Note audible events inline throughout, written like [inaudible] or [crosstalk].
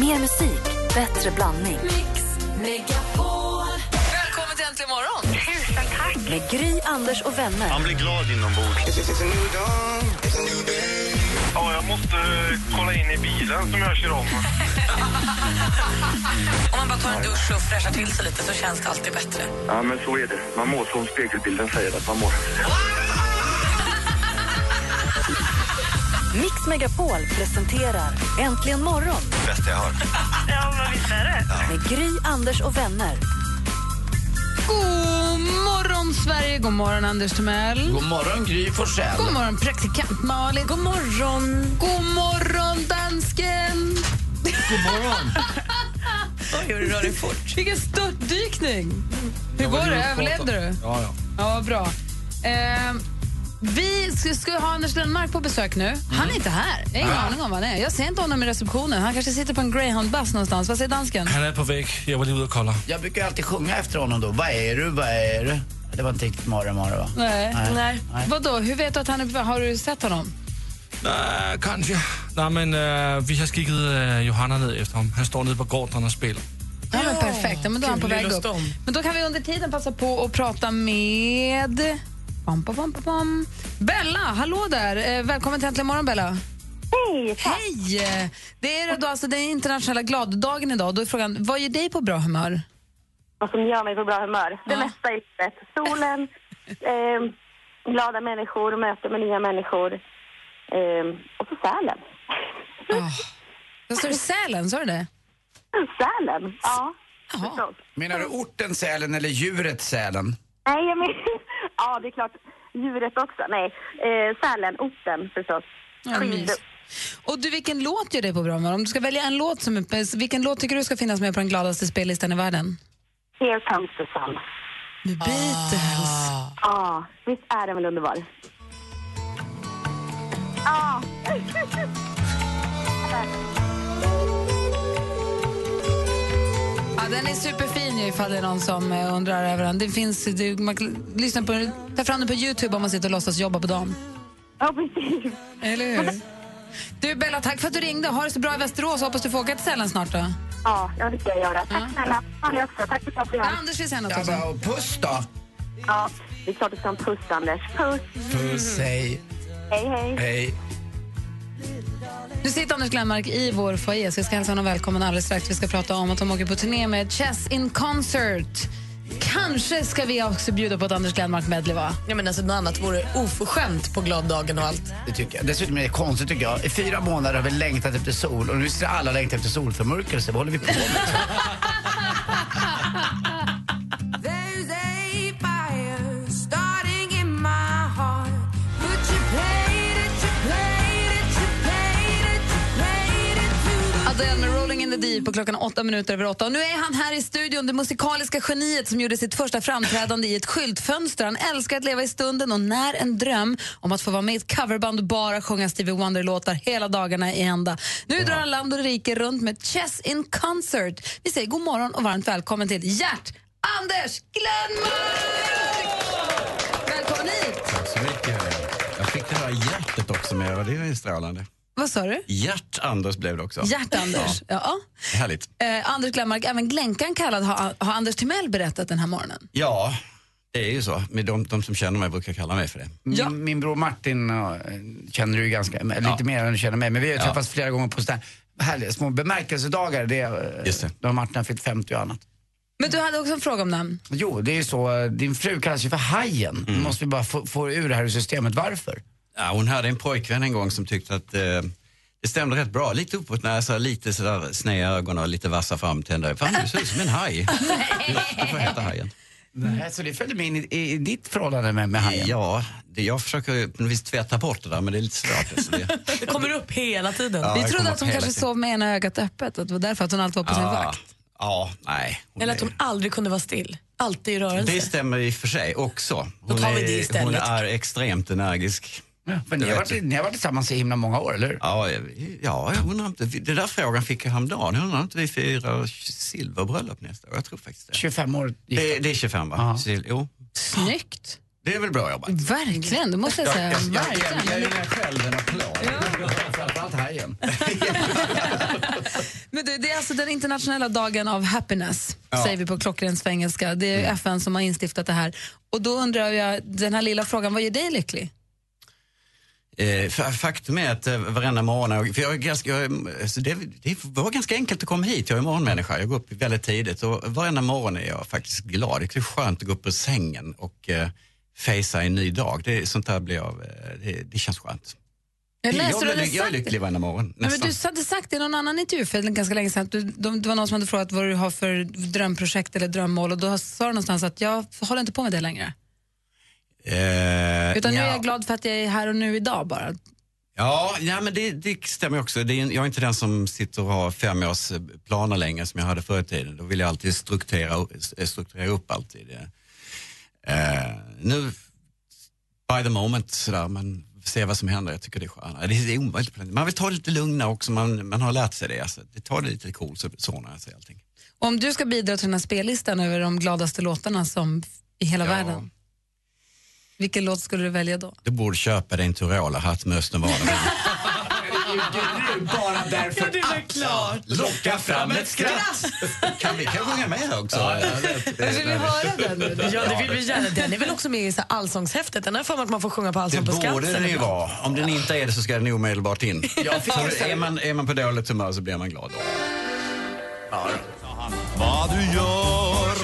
Mer musik, bättre blandning. Välkommen till Äntligen morgon! Tusen tack. Med Gry, Anders och vänner. Man blir glad inombords. Ja, jag måste kolla in i bilen som jag kör om. [laughs] Om man bara tar en dusch och fräschar till sig lite så känns det alltid bättre. Ja, men så är det. Man mår som spegelbilden säger att man mår. Mix Megapol presenterar Äntligen morgon Bästa jag hört. [laughs] Ja, men visst är det. med Gry, Anders och vänner. God morgon, Sverige! God morgon, Anders Timell. God morgon, Gry Forssell. God morgon, praktikant Malin. God morgon. God morgon, dansken. God morgon. [laughs] Oj, hur du rör dig fort. Vilken störtdykning! Hur går det? Överlevde du? Ja, ja. Ja, vad bra. Eh, vi ska, ska ha Anders Lundmark på besök nu. Han är inte här. Jag har ingen aning om var han är. Jag ser inte honom i receptionen. Han kanske sitter på en greyhound-buss någonstans. Vad säger dansken? Han är på väg. Jag var lige ude och kolla. Jag brukar alltid sjunga efter honom då. Vad är du, vad är du? Det var inte riktigt Mare Mare va? Nej. Nej. Nej. Vadå, hur vet du att han är Har du sett honom? Nej, kanske. Nej, men øh, vi har skickat øh, Johanna ned efter honom. Han står nere på gården och spelar. Ja, men perfekt. Ja, men då är han på Kul, väg lilla upp. Men då kan vi under tiden passa på att prata med... Bam, bam, bam. Bella, hallå där. Eh, välkommen till Äntligen morgon, Bella. Hej, tack. Hej! Det är då alltså den internationella gladdagen idag. Då är frågan, vad gör dig på bra humör? Vad som gör mig på bra humör. Det Ja. mesta i livet. Solen, [laughs] eh, glada människor, möte med nya människor. Eh, och så Sälen. Oh. Vad står det? Sälen? Sa du det? Sälen? Ja. Jaha. Menar du orten Sälen eller djuret Sälen? Nej, jag men, ja, det är klart. Djuret också. Nej, eh, Sälen, orten förstås. Ja, mys. Och du, vilken låt gör dig på bra humör? Om du ska välja en låt, som vilken låt tycker du ska finnas med på den gladaste spellistan i världen? Here comes the sun. The Beatles. Ja, visst är den väl underbar? Ja. [laughs] den är superfin ifall det är någon som eh, undrar över den. Det finns, det, man kan lyssna på, ta fram den på Youtube om man sitter och låtsas jobba på dagen. ja, precis. Eller hur? Du Bella, tack för att du ringde. Ha det så bra i Västerås. Hoppas du får åka till Sälen snart då. Ja, ja, det ska jag göra. Tack snälla. Ja, ni också. Tack för att Ja, fick Anders vill säga något Ja, också. bara, och puss då. Ja, det är klart du ska ha en puss, Anders. Puss. Puss, hej. Hej, hej. Hej. Nu sitter Anders Glenmark i vår foyer så jag ska hälsa honom välkommen alldeles strax. Vi ska prata om att de åker på turné med Chess in Concert. Kanske ska vi också bjuda på ett Anders Glenmark medley va? Ja, men alltså, något annat vore oförskämt på gladdagen och allt. Det tycker jag. Dessutom är det konstigt tycker jag. I fyra månader har vi längtat efter sol och nu ska alla längta efter solförmörkelse. Vad håller vi på med? [laughs] Deep på klockan åtta minuter över åtta. Och nu är han här i studion, det musikaliska geniet som gjorde sitt första framträdande i ett skyltfönster. Han älskar att leva i stunden och när en dröm om att få vara med i ett coverband och bara sjunga Stevie Wonder-låtar hela dagarna i ända. Nu drar han land och rike runt med Chess in Concert. Vi säger god morgon och varmt välkommen till Gert Anders Glenmark! Välkommen hit! Tack så mycket. Jag fick det här hjärtet också med, och det är strålande. Vad sa du? Hjärt-Anders blev det också. Gert-Anders. Ja. Härligt. Eh, Anders Glenmark, även Glänkan kallad, har, har Anders Timell berättat den här morgonen. Ja, det är ju så. Men de, de som känner mig brukar kalla mig för det. Ja. Min, min bror Martin känner du ju ganska, lite mer än du känner mig. Men vi har ju Ja. träffats flera gånger på sådana här härliga små bemärkelsedagar. Det, eh, Just det. Då har Martin har fyllt 50 och annat. Men du hade också en fråga om namn. Jo, det är ju så. eh, Din fru kallas ju för Hajen. Mm. måste vi bara få, få ur det här ur systemet. Varför? Ja, hon hade en pojkvän en gång som tyckte att eh, det stämde rätt bra. Lite uppåt näsa, lite sådär sneda ögon och lite vassa framtänder. Fan, du ser ut som en haj. [laughs] Du, du får heta Hajen. Nej, så det följde med in i, i, ditt förhållande med, med Hajen? Ja, det, jag försöker på något vis tvätta bort det där men det är lite svårt. Så det, [laughs] Det kommer upp hela tiden. Ja, Vi trodde att hon kanske tiden. sov med ena ögat öppet, att det var därför att hon alltid var på sin ja, vakt. ja, nej. Eller att är- hon aldrig kunde vara still. Alltid i rörelse. Det stämmer i och för sig också. Hon, tar vi det är, istället. hon är extremt energisk. Ja, för ni, har varit, ni har varit tillsammans i himla många år, eller hur? Ja, jag- ja, jag undrar inte. Det där frågan fick jag häromdagen. Jag undrar inte vi firar silverbröllop nästa år. Jag tror faktiskt det. 25 år. Det, det är 25 va? Ja. Sil, jo, Snyggt! det är väl bra jobbat. Verkligen, det måste jag säga. jag, jag, jag, ger mig själv en applåd. Framförallt Hajen. [laughs] Men du, det är alltså den internationella dagen av happiness, säger vi på klockren svengelska. Det är FN som har instiftat det här. Och då undrar jag, den här lilla frågan, vad gör dig lycklig? Eh, fa- faktum är att eh, varenda morgon, för jag är ganska, jag, är- alltså det, det var ganska enkelt att komma hit, jag är morgonmänniska, jag går upp väldigt tidigt och varenda morgon är jag faktiskt glad. Det är skönt att gå upp ur sängen och eh, facea en ny dag. Det, sånt där blir jag, eh, det, det känns skönt. Jag läste jag, är- jag är lycklig varenda morgon, Nej, men nästan. du hade sagt det i någon annan intervju för ganska länge sedan. Du, de, det var någon som hade frågat vad du har för drömprojekt eller drömmål och då sa du någonstans att jag håller inte på med det längre. Eh, Utan nu är ja. jag glad för att jag är här och nu idag bara. Ja, ja men det, det stämmer också. Det är, jag är inte den som sitter och har fem års eh, planer längre som jag hade förr i tiden. Då vill jag alltid strukturera, eh, strukturera upp alltid. Eh, nu, by the moment sådär, man ser vad som händer. Jag tycker det är skönare. Det är omöjligt. Man vill ta det lite lugnare också, man, man har lärt sig det. Alltså, det tar det lite coolt så, jag säger allting. Om du ska bidra till den här spellistan över de gladaste låtarna som i hela Ja. världen, vilken låt skulle du välja då? Du borde köpa dig en Tyroler-hatt med Östenvalen. [laughs] Bara därför. Det är klart. Locka fram ett skratt! Kan vi kan sjunga med också? Vill vi höra den nu? då? Ja, det vill vi gärna. Den är väl också med i så här allsångshäftet? Den har för mig att man får sjunga på Det Allsång på borde Skansen. den ju vara. Om den inte är det så ska den omedelbart in. En är, man, är man på dåligt humör så blir man glad. Vad du gör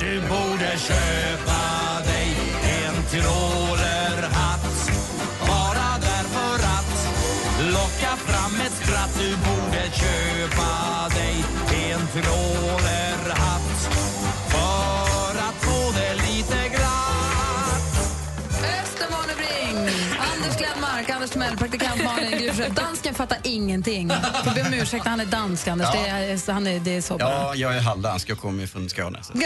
Du borde köpa dig en Timell, praktikant Malin Gry Dansken fattar ingenting. Får be om ursäkt, han är dansk Anders. Det, är, han är, det är så bara. Ja, jag är halvdansk. Jag kommer ju från Skåne. Så det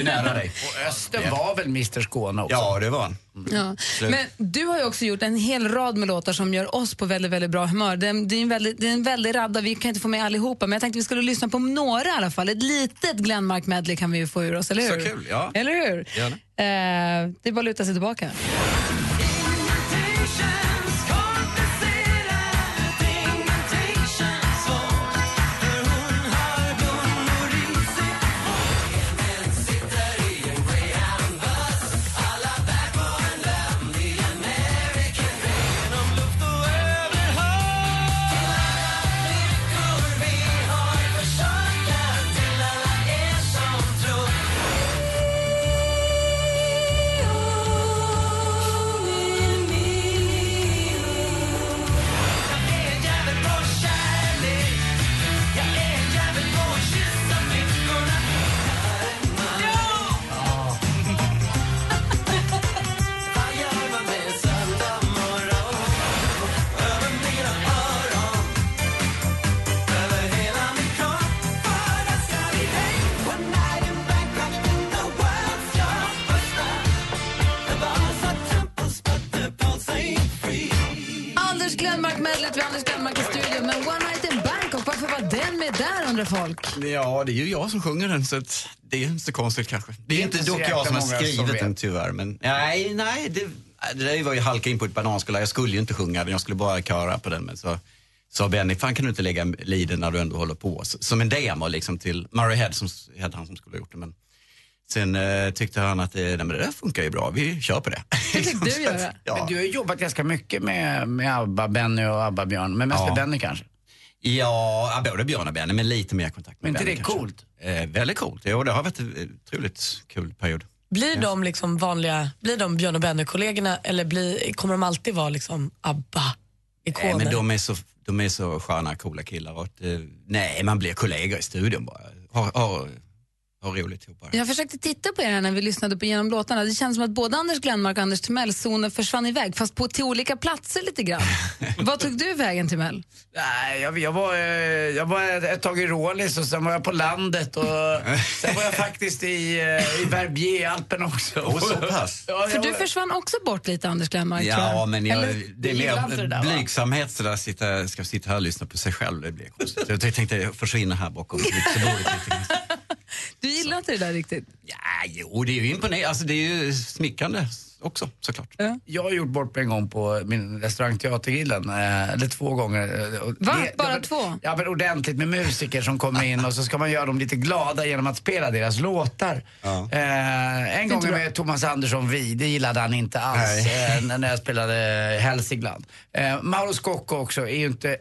är nära dig. [laughs] Och Östen var väl Mr Skåne också? Ja, det var han. Ja. Slut. Men du har ju också gjort en hel rad med låtar som gör oss på väldigt, väldigt bra humör. Det är, det är en väldigt, det är en väldig radda, vi kan inte få med allihopa, men jag tänkte vi skulle lyssna på några i alla fall. Ett litet Glenmark medley kan vi ju få ur oss, eller Så hur? kul, ja. Eller hur? Gärna. Eh, det är bara att luta sig tillbaka. Anders Glenmark medlet vi har Anders Glenmark i studion. Men One Night in Bangkok, varför var den med där undrar folk? Ja, det är ju jag som sjunger den så att det är inte så konstigt kanske. Det är, är inte dock jag som har skrivit den tyvärr. Men nej, nej, det, det där var ju halka in på ett bananskal. Jag skulle ju inte sjunga den, jag skulle bara köra på den. Men så sa Benny, fan kan du inte lägga liden när du ändå håller på? Så, som en demo liksom till Murray Head som hette han som skulle ha gjort det. Men sen eh, tyckte han att det, nej, men det där funkar ju bra, vi kör på det. [laughs] Det fick du [laughs] göra. ja. Men du har ju jobbat ganska mycket med, med Abba, Benny och Abba-Björn. Men mest Ja. med Benny kanske? Ja, både Björn och Benny, men lite mer kontakt med Men inte Benny det kanske. coolt? Eh, väldigt coolt, jo det har varit en otroligt kul period. Blir de liksom vanliga, blir de Björn och Benny-kollegorna eller blir, kommer de alltid vara liksom ABBA-ikoner? Nej, men de är så, de är så sköna, coola killar. Och att, eh, nej, man blir kollegor i studion bara. Har, har, har roligt ihop bara. Jag försökte titta på er här när vi lyssnade på genom låtarna. Det känns som att både Anders Glenmark och Anders Timell zonen försvann iväg, fast på, till olika platser lite grann. [laughs] Vad tog du vägen Timell? Nej, jag, jag, var, eh, jag var ett, tag i Rålis och sen var jag på landet och [laughs] sen var jag faktiskt i, eh, i Verbier i Alperna också. Och så pass? Ja, För jag du var- försvann också bort lite Anders Glenmark tror Ja, jag. men jag, Eller? det är mer blygsamhet sådär, sitta, ska sitta här och lyssna på sig själv, det blir konstigt. [laughs] Jag tänkte försvinna här bakom lite grann. Inte det där riktigt? Ja, jo, det är ju imponerande, alltså det är ju smickrande också såklart. Jag har gjort bort mig en gång på min restaurang Teatergrillen, eh, eller två gånger. eh, Va? det- Bara det- två? Ja, men ordentligt med musiker som kommer in och så ska man göra dem lite glada genom att spela deras låtar. Eh, en gång med Thomas Andersson Vi, det gillade han inte alls eh, när jag spelade Hälsingland. Eh, Mauro Scocco också är ju inte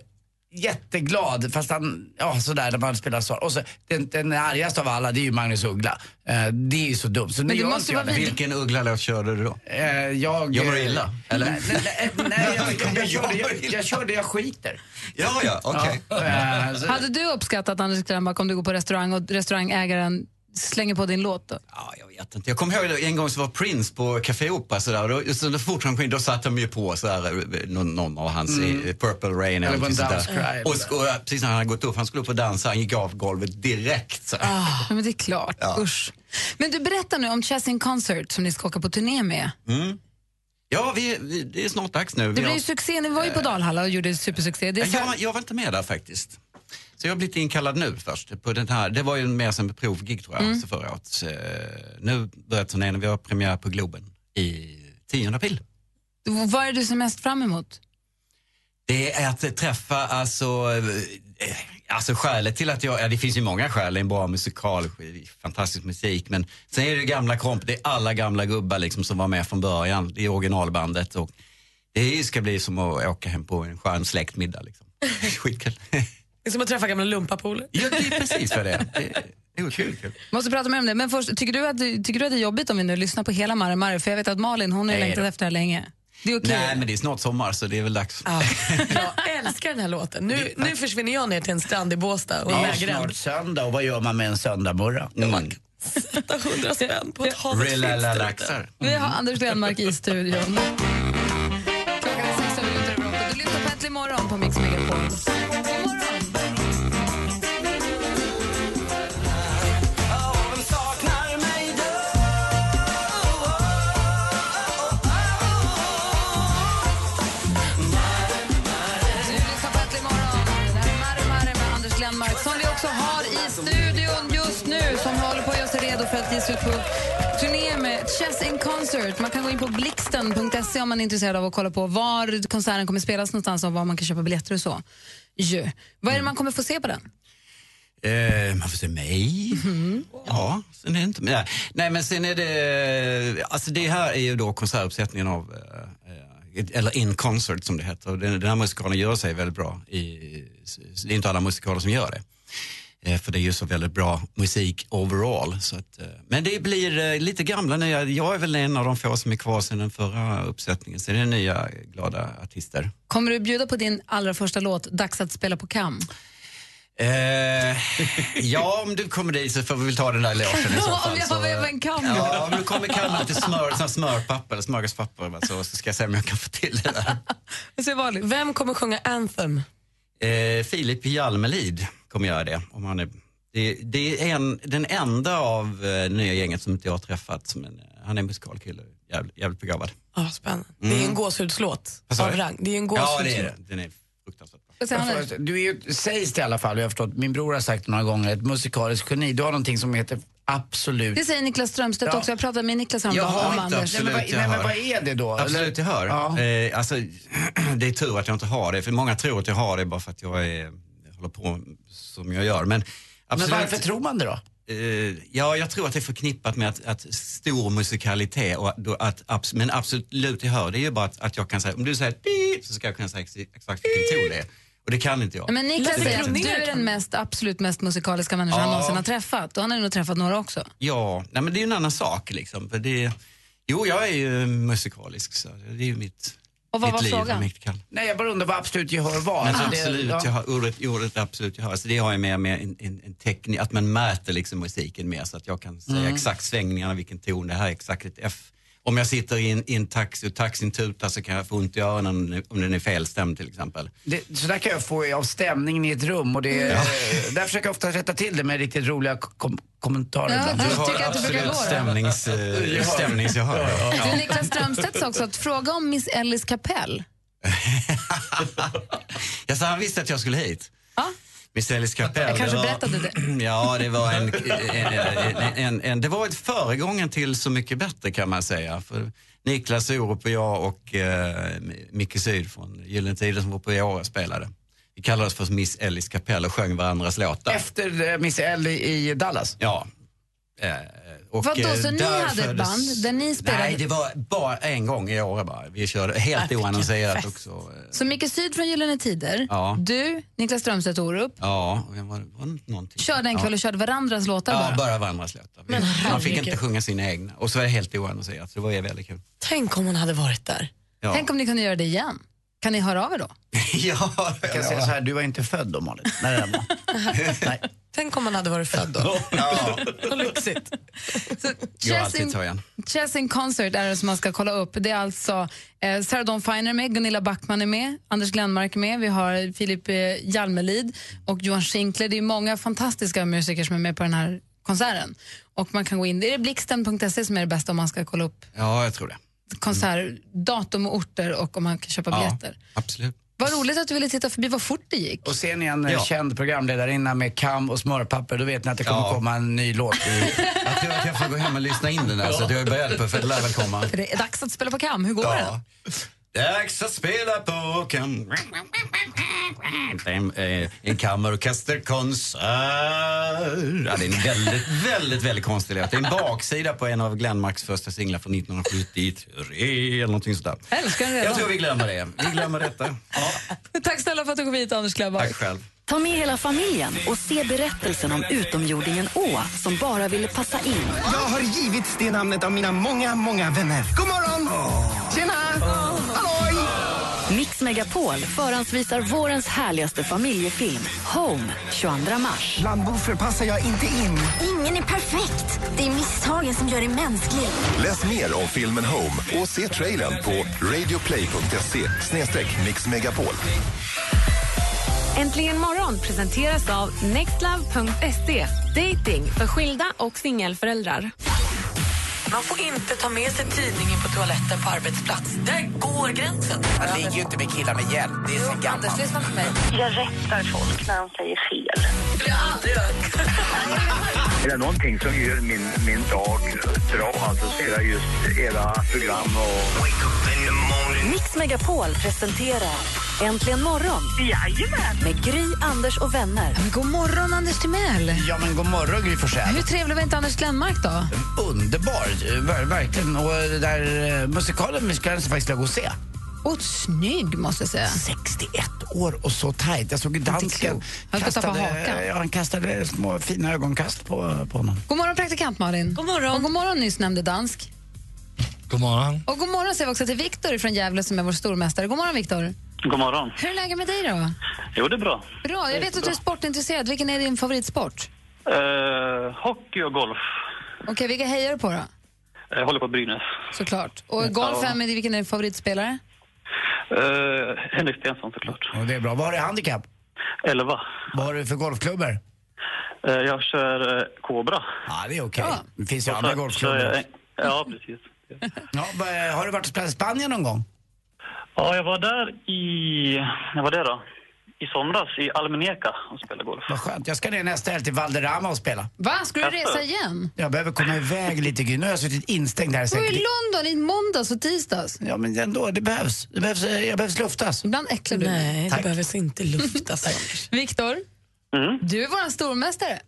jätteglad, fast han, ja sådär när man spelar så. Och så, den, den argaste av alla, det är ju Magnus Uggla. Eh, det är ju så dumt. Så nu det gör måste jag vara. Vilken Uggla-låt körde du då? Eh, jag... Gör du illa? Eller? Nej, nej, nej, [laughs] nej jag, jag, jag, körde, jag, jag körde Jag skiter. Ja, ja, okej. Eh, så- Hade du uppskattat Anders Glenmark om du går på restaurang och restaurangägaren slänger på din låt då? Ja, jag vet inte. Jag kommer ihåg en gång så var Prince på Café Opera sådär, och då, så då fort han kom in då satte de ju på sådär, eh, någon, någon av hans eh, Purple Rain Eller When sånt där. Och, eller- och, precis när han hade gått upp, han skulle upp och dansa, han gick av golvet direkt. Så. Ja, men det är klart. Usch. Men du berättar nu om Chess in Concert som ni ska åka på turné med. Ja, vi, vi, det är snart dags nu. Det Vi blev har- ju succé, ni var ju på Dalhalla och gjorde supersuccé. Det är så... jag, jag var inte med där faktiskt. Så jag har blivit inkallad nu först. På den här, det var ju mer som ett provgig tror jag, Mm. förra året. Eh, nu börjar turnén och vi har premiär på Globen i 10 april. Vad är du ser mest fram emot? Det är att träffa, alltså, eh, alltså skälet till att jag, ja, det finns ju många skäl, en bra musikal, fantastisk musik, men sen är det gamla komp, det är alla gamla gubbar liksom som var med från början, är originalbandet och det ska bli som att åka hem på en skön släktmiddag liksom. [laughs] Skitkul. Det är som att träffa gamla lumpapolare. ja, det är precis vad det är. Det otroligt kul. Måste prata mer om det. Men först, tycker du, att, tycker du att det är jobbigt om vi nu lyssnar på hela Mare Mare? För jag vet att Malin, hon har ju längtat då. efter det här länge. Det är okej. Nej, men det är snart sommar så det är väl dags. Ja. [laughs] Jag älskar den här låten. Nu, nu försvinner jag ner till en strand i Båstad och Ja, är snart söndag och vad gör man med en söndagmorra? Mm. Sätta hundra spänn på ett havet. Relaxar. Vi har Anders Glenmark i studion. Klockan är 16 minuter över åtta. Du lyssnar på Äntligen morgon på Mix Megapol. Redo för att ge sig ut på turné med Chess in Concert. Man kan gå in på blixten.se om man är intresserad av att kolla på var konserten kommer spelas någonstans och var man kan köpa biljetter och så. Jö. Vad är det man kommer få se på den? Eh, man får se mig. Ja, sen är det inte mer. Nej, men sen är det... Alltså det här är ju då konsertuppsättningen av, eh, eh, eller In Concert som det heter. Den, den här musikalen gör sig väldigt bra. I, det är inte alla musikaler som gör det. Eh, För det är ju så väldigt bra musik overall. Så att, eh, men det blir eh, lite gamla nya. Jag är väl en av de få som är kvar sedan den förra uppsättningen. Så det är nya glada artister. Kommer du bjuda på din allra första låt, Dags att spela på kam? Eh, ja, om du kommer dit så får vi väl ta den där logen i så [laughs] fall. Om jag har med mig en kam? Ja, om du kommer kamma lite smör, sån smörpapper eller smörgåspapper så, så ska jag se om jag kan få till det där. [laughs] Vanligt. Vem kommer sjunga Anthem? Eh, Filip Hjalmelid kommer göra det. Om han är, det, det är en, den enda av eh, nya gänget som inte jag har träffat. Som en, han är musikalkille, jävligt, jävligt begåvad. Oh, spännande. Det är en gåshudslåt Vad sa av du? rang. Det är en Mm. Ja, det är det. Den är fruktansvärt bra. Du är ju, sägs det i alla fall, jag har förstått, min bror har sagt det några gånger, ett musikaliskt geni. Du har någonting som heter absolut... Det säger Niklas Strömstedt Ja. också. Jag pratade med Niklas Jag häromdagen har om inte Anders. Nej, men, vad, Absolut, jag nej, men hör. vad är det då? Absolut, jag hör. Ja. Eh, alltså, [clears throat] det är tur att jag inte har det, för många tror att jag har det bara för att jag är, håller på som jag gör. Men, Men absolut, varför tror man det då? Eh, ja, jag tror att det är förknippat med att, att stor musikalitet och att, men absolut jag hör det är ju bara att, att jag kan säga, om du säger så ska jag kunna säga ex- exakt vilken ton det är. Och det kan inte jag. Men Niklas säger att du är den mest, absolut mest musikaliska människan han Ja. någonsin har träffat. Och han har ju nog träffat några också. Ja, nej, men det är ju en annan sak liksom. För det, jo, jag är ju musikalisk så det är ju mitt, Och vad var liv. frågan? mycket kan. Nej, jag bara undrar vad absolut gehör var. Men Alltså, det- absolut, ja. jag har, ordet, ordet absolut jag har. Så det har jag med, med en, en, en teknik, att man mäter liksom musiken mer så att jag kan säga exakt svängningarna, vilken ton, det här är exakt ett F. Om jag sitter i en, i en taxi och taxin tutar så kan jag få ont i öronen om den är felstämd till exempel. Det, så där kan jag få av stämningen i ett rum och det, [laughs] där försöker jag ofta rätta till det med riktigt roliga kom, kommentarer Ja, du Du har absolut stämnings, eh, stämningsgehör. [laughs] Ja. Du, Niklas Strömstedt sa också att fråga om Miss Ellis kapell. [laughs] Ja, så han visste att jag skulle hit. Ja. Miss Ellis kapell. Jag kanske det var- berättade det. [clears throat] Ja, det var en, en, en, en, det var ett föregången till Så mycket bättre kan man säga. För Niklas Orup och jag och eh, Micke Syd från Gyllene Tider som var på Åre spelade. Vi kallade oss för Miss Ellis kapell och sjöng varandras låtar. Efter eh, Miss Ellie i Dallas? Ja. Eh, och, Vadå, eh, så ni hade ett band där ni spelade- Nej, det var bara en gång i Åre bara. Vi körde helt Äh, oannonserat också. eh, Så Micke Syd från Gyllene Tider, Ja. du, Niklas Strömstedt Orup, Ja, var, var någonting? körde en kväll och körde varandras låtar Ja, bara. bara varandras låtar. Men Man fick inte sjunga sina egna. Och så var det helt oannonserat, så det var ju väldigt kul. Tänk om hon hade varit där. Ja. Tänk om ni kunde göra det igen. Kan ni höra av er då? [laughs] ja, Jag kan säga så här, du var inte född då Malin. När det var. [laughs] Nej. Tänk om man hade varit född då. [laughs] ja. Vad lyxigt. Så, Chess in, Tojan. Chess in Concert är det som man ska kolla upp. Det är alltså eh, Sarah Dawn Finer med, Gunilla Backman är med, Anders Glenmark är med, vi har Filip eh, Hjalmelid och Johan Schinkler. Det är många fantastiska musiker som är med på den här konserten. Och man kan gå in, det är blixten.se som är det bästa om man ska kolla upp ja, jag tror det. konsertdatum och orter och om man kan köpa Ja, biljetter. absolut. Vad roligt att du ville titta förbi, vad fort det gick. Och ser ni en eh, Ja. känd programledarinna med kam och smörpapper, då vet ni att det kommer Ja. komma en ny låt. [laughs] Jag tror att jag får gå hem och lyssna in den där, så att jag är beredd på för det lär väl komma. För det är dags att spela på kam, hur går det? Dags att spela på kam... En, eh, en kammarorkesterkonsert. Ja, det är en väldigt, väldigt, väldigt konstig låt. Det är en baksida på en av Glenmarks första singlar från 1973 eller någonting sådär. Älskar redan. Jag tror vi glömmer det. Vi glömmer detta. Ja, Tack snälla för att du kom hit Anders Glenmark. tack själv. Ta med hela familjen och se berättelsen om utomjordingen Å som bara ville passa in. Jag har givits det namnet av mina många, många vänner. God morgon! Tjena! Halloj! Mix Megapol förhandsvisar vårens härligaste familjefilm Home 22 mars. Bland boffer passar jag inte in. Ingen är perfekt. Det är misstagen som gör dig mänsklig. Läs mer om filmen Home och se trailern på radioplay.se mixmegapol. Äntligen morgon presenteras av nextlove.se. Dating för skilda och singelföräldrar. Man får inte ta med sig tidningen på toaletten på arbetsplats. Där går gränsen. Man ligger ju inte med killar med hjälp, det är så gammalt. Anders, lyssna på mig. Jag rättar folk när de säger fel. Det blir jag aldrig gjort. [laughs] Är det någonting som gör min, min dag bra alltså, så är det just era program och... Mix Megapol presenterar Äntligen morgon Jajamän! med Gry, Anders och vänner. Men god morgon Anders Timell. Ja men god morgon Gry Forssell. Hur trevlig var inte Anders Glenmark då? Underbar, ver- verkligen. Och det där eh, musikalen ska faktiskt gå och se. Och snygg måste jag säga. 61 år och så tajt. Jag såg dansken. klokt. Han kastade små fina ögonkast på, på honom. God morgon praktikant Malin. God morgon. Och god morgon nyss nämnde dansk. God morgon. Och god morgon säger vi också till Viktor från Gävle som är vår stormästare. God morgon Viktor. God morgon. Hur är läget med dig då? Jo, det är bra. Bra, jag vet att du är sportintresserad. Vilken är din favoritsport? Uh, hockey och golf. Okej, vilka hejar du på då? Jag håller på Brynäs. Såklart. Och golf, Ja. vem är, vilken är din favoritspelare? Uh, Henrik Stenson såklart. Och det är bra. Vad har du i handikapp? Elva. Vad har du för golfklubbor? Uh, jag kör uh, Cobra. Ja, det är okej. Ja. Det finns ju andra golfklubbor. Ja, precis. Ja, har du varit och spelat i Spanien någon gång? Ja, jag var där i... När var det då? I somras i Almeneka och spelade golf. Vad skönt. Jag ska ner nästa helg till Valderrama och spela. Va, ska du resa igen? Jag behöver komma iväg lite Gry. Nu har jag suttit instängd här i Du var säkert... i London i måndags och tisdags. Ja, men ändå. Det behövs. Det behövs eh, jag behövs luftas. Ibland äcklar du mig. Nej, det Tack. behövs inte luftas. [laughs] Anders. Viktor, Mm. du är vår stormästare.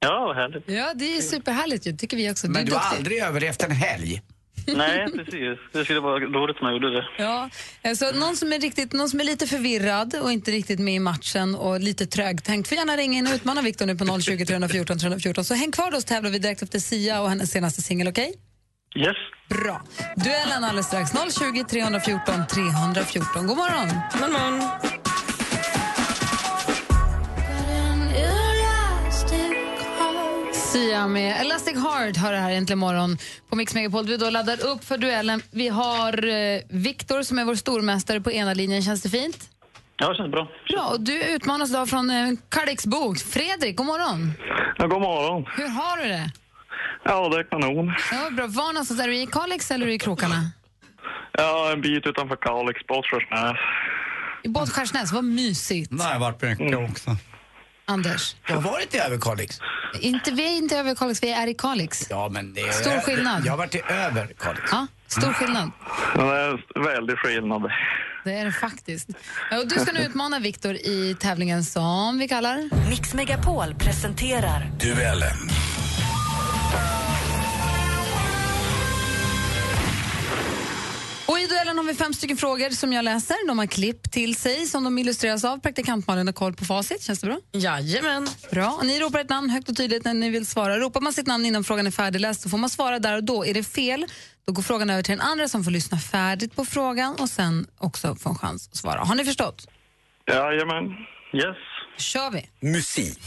Ja, vad härligt. Ja, det är superhärligt ju, tycker vi också. Men är du har duktig. aldrig överlevt en helg. [laughs] Nej, precis. Det skulle vara roligt om jag gjorde det. Ja, eh, så någon som, är riktigt, någon som är lite förvirrad och inte riktigt med i matchen och lite trögtänkt får gärna ringa in och utmana Viktor nu på 020 314 314. Så häng kvar då så tävlar vi direkt efter Sia och hennes senaste singel, okej? Yes. Bra. Duellen alldeles strax. 020 314 314. God morgon! God morgon. Sia med Elastic Heart har det här äntligen morgon på Mix Megapol. Vi då laddar upp för duellen. Vi har eh, Viktor som är vår stormästare på ena linjen. Känns det fint? Ja, det känns bra. Bra. Och du utmanas idag från eh, Kalixbo. Fredrik, god morgon. Ja, god morgon. Hur har du det? Ja, det är kanon. Ja, bra. Var någonstans? Är du i Kalix eller i krokarna? Ja, en bit utanför Kalix, Båtskärsnäs. I Båtskärsnäs, vad mysigt. Det har jag varit mycket också. Anders? Jag har varit i Överkalix. Inte, vi är inte över Kalix, vi är i Kalix. Ja, men det är... Stor skillnad. Jag har varit i Överkalix. Ja, stor skillnad. Det är väldigt skillnad. Det är det faktiskt. Ja, Och du ska nu utmana Viktor i tävlingen som vi kallar... Mix Megapol presenterar Duellen. Har vi fem stycken frågor som jag läser. De har klipp till sig som de illustreras av. Praktikant Malin har koll på facit. Känns det bra? Jajamän. Bra. Ni ropar ett namn högt och tydligt när ni vill svara. Ropar man sitt namn innan frågan är färdigläst så får man svara där och då. Är det fel, då går frågan över till den andra som får lyssna färdigt på frågan och sen också få en chans att svara. Har ni förstått? Jajamän. Yes. kör vi. Musik.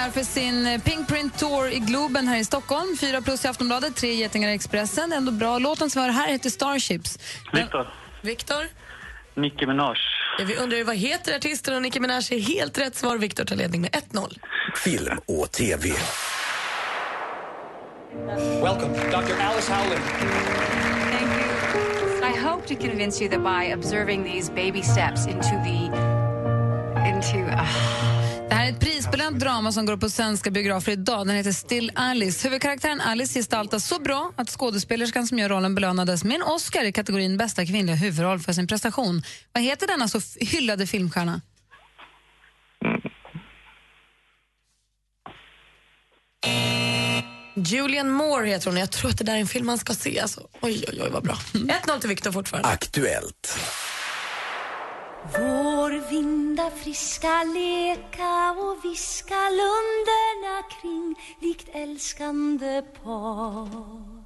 Premiär för sin eh, Pink Print Tour i Globen här i Stockholm. Fyra plus i Aftonbladet, tre getingar i Expressen. Ändå bra. Låten som var här heter Starships. Viktor. Viktor? Nicki Minaj. Ja, vi undrar ju vad heter artisten och Nicki Minaj är helt rätt svar. Viktor tar ledning med 1-0. Film och TV. Welcome, Dr. Alice Howland. Thank you. I hope to convince you that by observing these baby steps into the into uh, Det här är ett prisbelönt drama som går på svenska biografer idag. Den heter Still Alice. Huvudkaraktären Alice gestaltas så bra att skådespelerskan som gör rollen belönades med en Oscar i kategorin bästa kvinnliga huvudroll för sin prestation. Vad heter denna så hyllade filmstjärna? Julian Moore heter hon. Jag tror att det där är en film man ska se. Alltså. Oj, oj, oj, vad bra. 1-0 till Viktor fortfarande. Aktuellt. Vår vinda friska leka och viska lunderna kring likt älskande par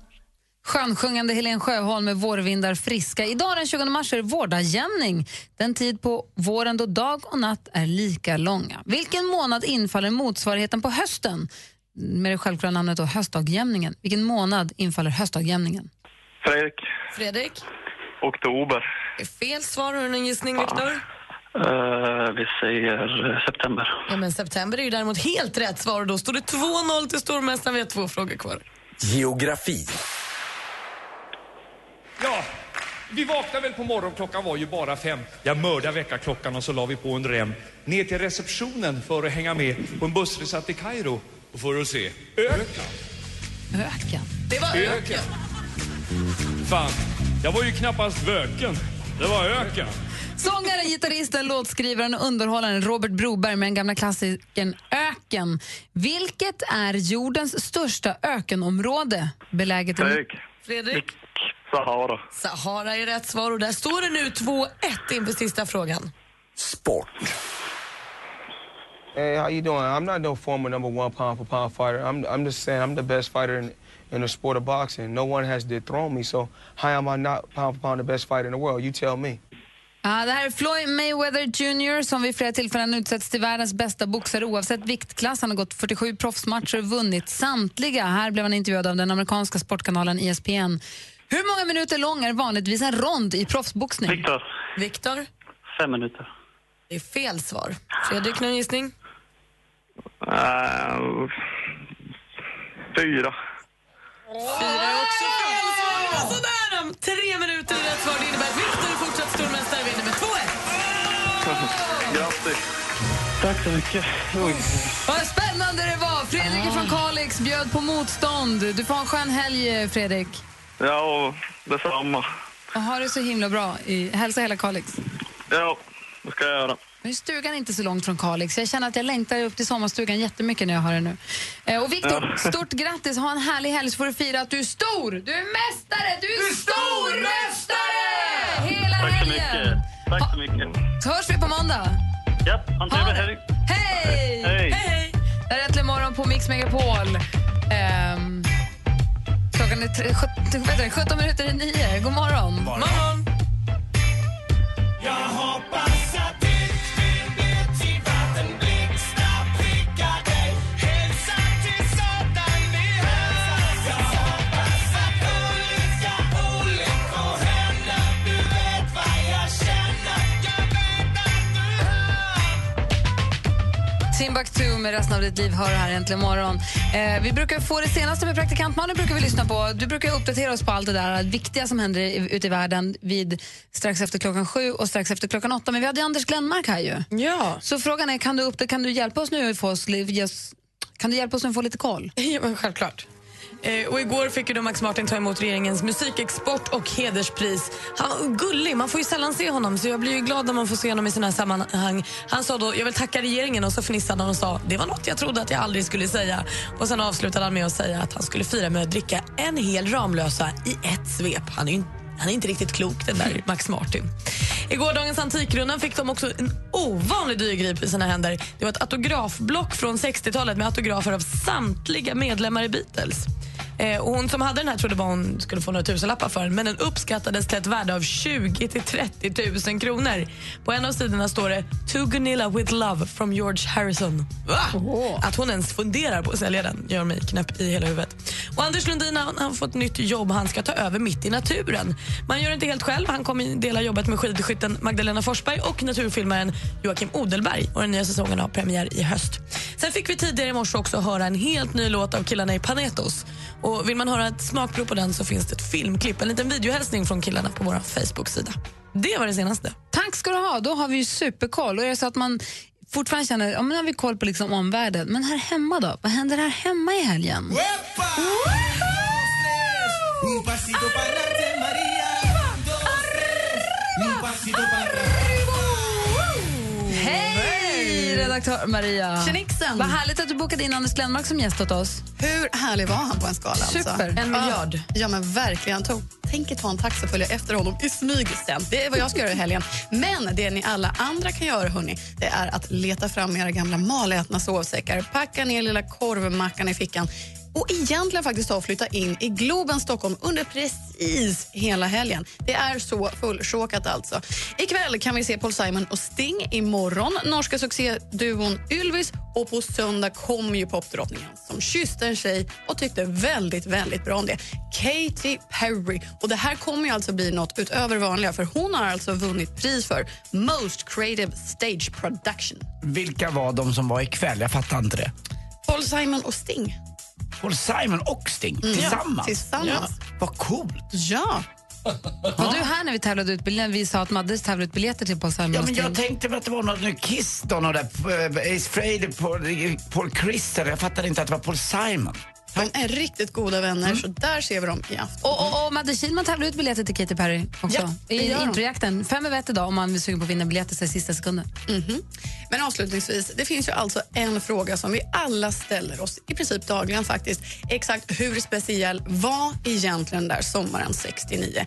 Skönsjungande Helen Sjöholm med Vårvindar friska. Idag den 20 mars är det vårdagjämning. Den tid på våren då dag och natt är lika långa. Vilken månad infaller motsvarigheten på hösten? Med det självklara namnet då höstdagjämningen. Vilken månad infaller höstdagjämningen? Fredrik. Fredrik? Oktober. Är fel svar. Har du någon gissning, Viktor? Eh, vi säger eh, september. Ja, men september är ju däremot helt rätt svar och då står det 2-0 till stormästaren. Vi har två frågor kvar. Geografi. Ja, vi vaknade väl på morgonen, klockan var ju bara fem. Jag mördade väckarklockan och så la vi på en rem. Ner till receptionen för att hänga med på en bussresa till Kairo och för att se öken. Öken? Det var öken. Fan, jag var ju knappast vöken. Det var öken. Sångaren, gitarristen, låtskrivaren och underhållaren Robert Broberg med den gamla klassikern Öken. Vilket är jordens största ökenområde? Beläget i... Fredrik. Fredrik? Sahara. Sahara är rätt svar och där står det nu 2-1 inför sista frågan. Sport. Hey, how you doing? I'm not no former number one pound for pound fighter. I'm, I'm just saying I'm the best fighter in, in the sport of boxing. No one has dethroned me, so how am I not pound for pound the best fighter in the world? You tell me. Ja, det här är Floyd Mayweather Jr som vid flera tillfällen utsätts till världens bästa boxare oavsett viktklass. Han har gått 47 proffsmatcher och vunnit samtliga. Här blev han intervjuad av den amerikanska sportkanalen ESPN. Hur många minuter lång är vanligtvis en rond i proffsboxning? Viktor. Viktor? Fem minuter. Det är fel svar. Fredrik, någon gissning? Eh, fyra. Fyra är också fel svar. Sådär då! Tre minuter rätt svar. Det innebär att Viktor är fortsatt stormästare vinner med 2-1. Grattis. Tack så mycket. Oj. Vad spännande det var! Fredrik från Kalix bjöd på motstånd. Du får ha en skön helg, Fredrik. Ja, detsamma. Och ha det så himla bra. I, hälsa hela Kalix. Ja, det ska jag göra. Nu är stugan inte så långt från Kalix. Jag känner att jag längtar upp till sommarstugan jättemycket när jag hör det nu. Eh, och Viktor, Ja. [laughs] stort grattis! Ha en härlig helg så får du fira att du är stor! Du är mästare! Du är stormästare! Hela Tack så helgen! mycket. Tack så mycket. Så hörs vi på måndag. Ja, ha en trevlig helg. Hej! Hej. Hej! Det här är Äntligen morgon på Mix Megapol. Ehm, klockan är tre, sjut- vet du, 17 minuter i nio. God morgon. morgon. Jag hoppas to med resten av ditt liv hör här äntligen morgon. Eh, vi brukar få det senaste med praktikant Malin brukar vi lyssna på. Du brukar uppdatera oss på allt det där viktiga som händer i- ute i världen vid strax efter klockan sju och strax efter klockan åtta. Men vi hade ju Anders Glenmark här ju. Ja. Så frågan är, kan du, upp, kan du hjälpa oss nu att få oss, kan du hjälpa oss att få lite koll? [laughs] Ja, självklart. Eh, och igår fick ju då Max Martin ta emot regeringens musikexport och hederspris. Han gullig, man får ju sällan se honom så jag blir ju glad när man får se honom i såna här sammanhang. Han sa då, jag vill tacka regeringen och så fnissade han och sa, det var något jag trodde att jag aldrig skulle säga. Och sen avslutade han med att säga att han skulle fira med att dricka en hel Ramlösa i ett svep. Han är ju han är inte riktigt klok den där [laughs] Max Martin. I gårdagens Antikrundan fick de också en ovanligt dyr grip i sina händer. Det var ett autografblock från 60-talet med autografer av samtliga medlemmar i Beatles. Eh, och hon som hade den här trodde bara hon skulle få några tusenlappar för den men den uppskattades till ett värde av 20 till 30 000 kronor. På en av sidorna står det To Gunilla with love from George Harrison. Va? Att hon ens funderar på att sälja den gör mig knäpp i hela huvudet. Och Anders Lundin han har fått nytt jobb. Han ska ta över mitt i naturen. Man gör det inte helt själv. Han kommer dela jobbet med skidskytten Magdalena Forsberg och naturfilmaren Joakim Odelberg. Och den nya säsongen har premiär i höst. Sen fick vi tidigare i morse också höra en helt ny låt av killarna i Panetos. Och vill man höra ett smakprov på den så finns det ett filmklipp, en liten videohälsning från killarna på vår Facebook-sida. Det var det senaste. Tack ska du ha. Då har vi ju superkoll. Och är det så att man fortfarande känner ja, men har vi koll på liksom omvärlden, men här hemma då? Vad händer här hemma i helgen? Un redaktör Maria! Tjenixen! Vad härligt att du bokade in Anders Glenmark som gäst åt oss. Hur härlig var han på en skala? Alltså? Super. En miljard. Ja, ja, men verkligen. Tog, tänk att ta en taxi och följa efter honom i smyg sen. Det är vad jag ska göra i helgen. Men det ni alla andra kan göra, hörni, det är att leta fram era gamla malätna sovsäckar, packa ner lilla korvmackan i fickan och egentligen faktiskt ta och flytta in i Globen Stockholm under precis hela helgen. Det är så fullsjåkat alltså. Ikväll kan vi se Paul Simon och Sting. Imorgon norska succéduon Ylvis och på söndag kommer ju popdrottningen som kysste en tjej och tyckte väldigt, väldigt bra om det. Katy Perry. Och det här kommer ju alltså bli något utöver vanliga för hon har alltså vunnit pris för Most Creative Stage Production. Vilka var de som var ikväll? Jag fattar inte det. Paul Simon och Sting. Paul Simon och Sting Mm. tillsammans? Ja, tillsammans. Vad coolt. Ja. [laughs] Var du här när vi tävlade ut biljetter? Vi sa att Madde tävlade ut biljetter till Paul Simon Ja, men jag tänkte väl att det var något nu Kiss då, något där eh, Ace Frehley, Paul, Paul Christer. Jag fattade inte att det var Paul Simon. De är riktigt goda vänner, så där ser vi dem i afton. Och, och, och Madde Kihlman tävlar ut biljetter till Katy Perry också. Ja, I introjakten. Fem över ett idag om man vill sugen på att vinna biljetter så i sista sekunden. Mhm. Men avslutningsvis, det finns ju alltså en fråga som vi alla ställer oss i princip dagligen faktiskt. Exakt hur speciell var egentligen där sommaren 69?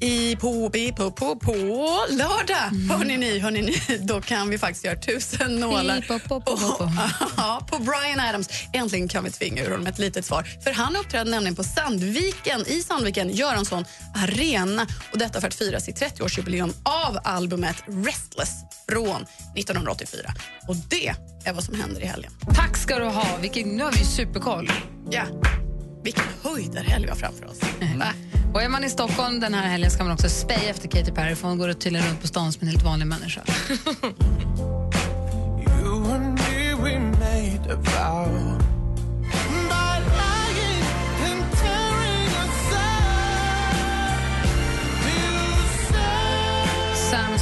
I, på, på, på, på, lördag, hörni ni, hörni ni, då kan vi faktiskt göra tusen nålar På, på, på. Ja, på Brian Adams. Äntligen kan vi tvinga ur honom ett litet svar. För han uppträdde nämligen på Sandviken, i Sandviken, Göransson arena. Och detta för att fira sitt 30-årsjubileum av albumet Restless från 1984. Och det är vad som händer i helgen. Tack ska du ha. Vilken, nu har vi superkoll. Ja, vilken höjdarhelg vi har framför oss. [laughs] Va? Och är man i Stockholm den här helgen ska man också speja efter Katy Perry för hon går tydligen runt på stan som en helt vanlig människa. [laughs]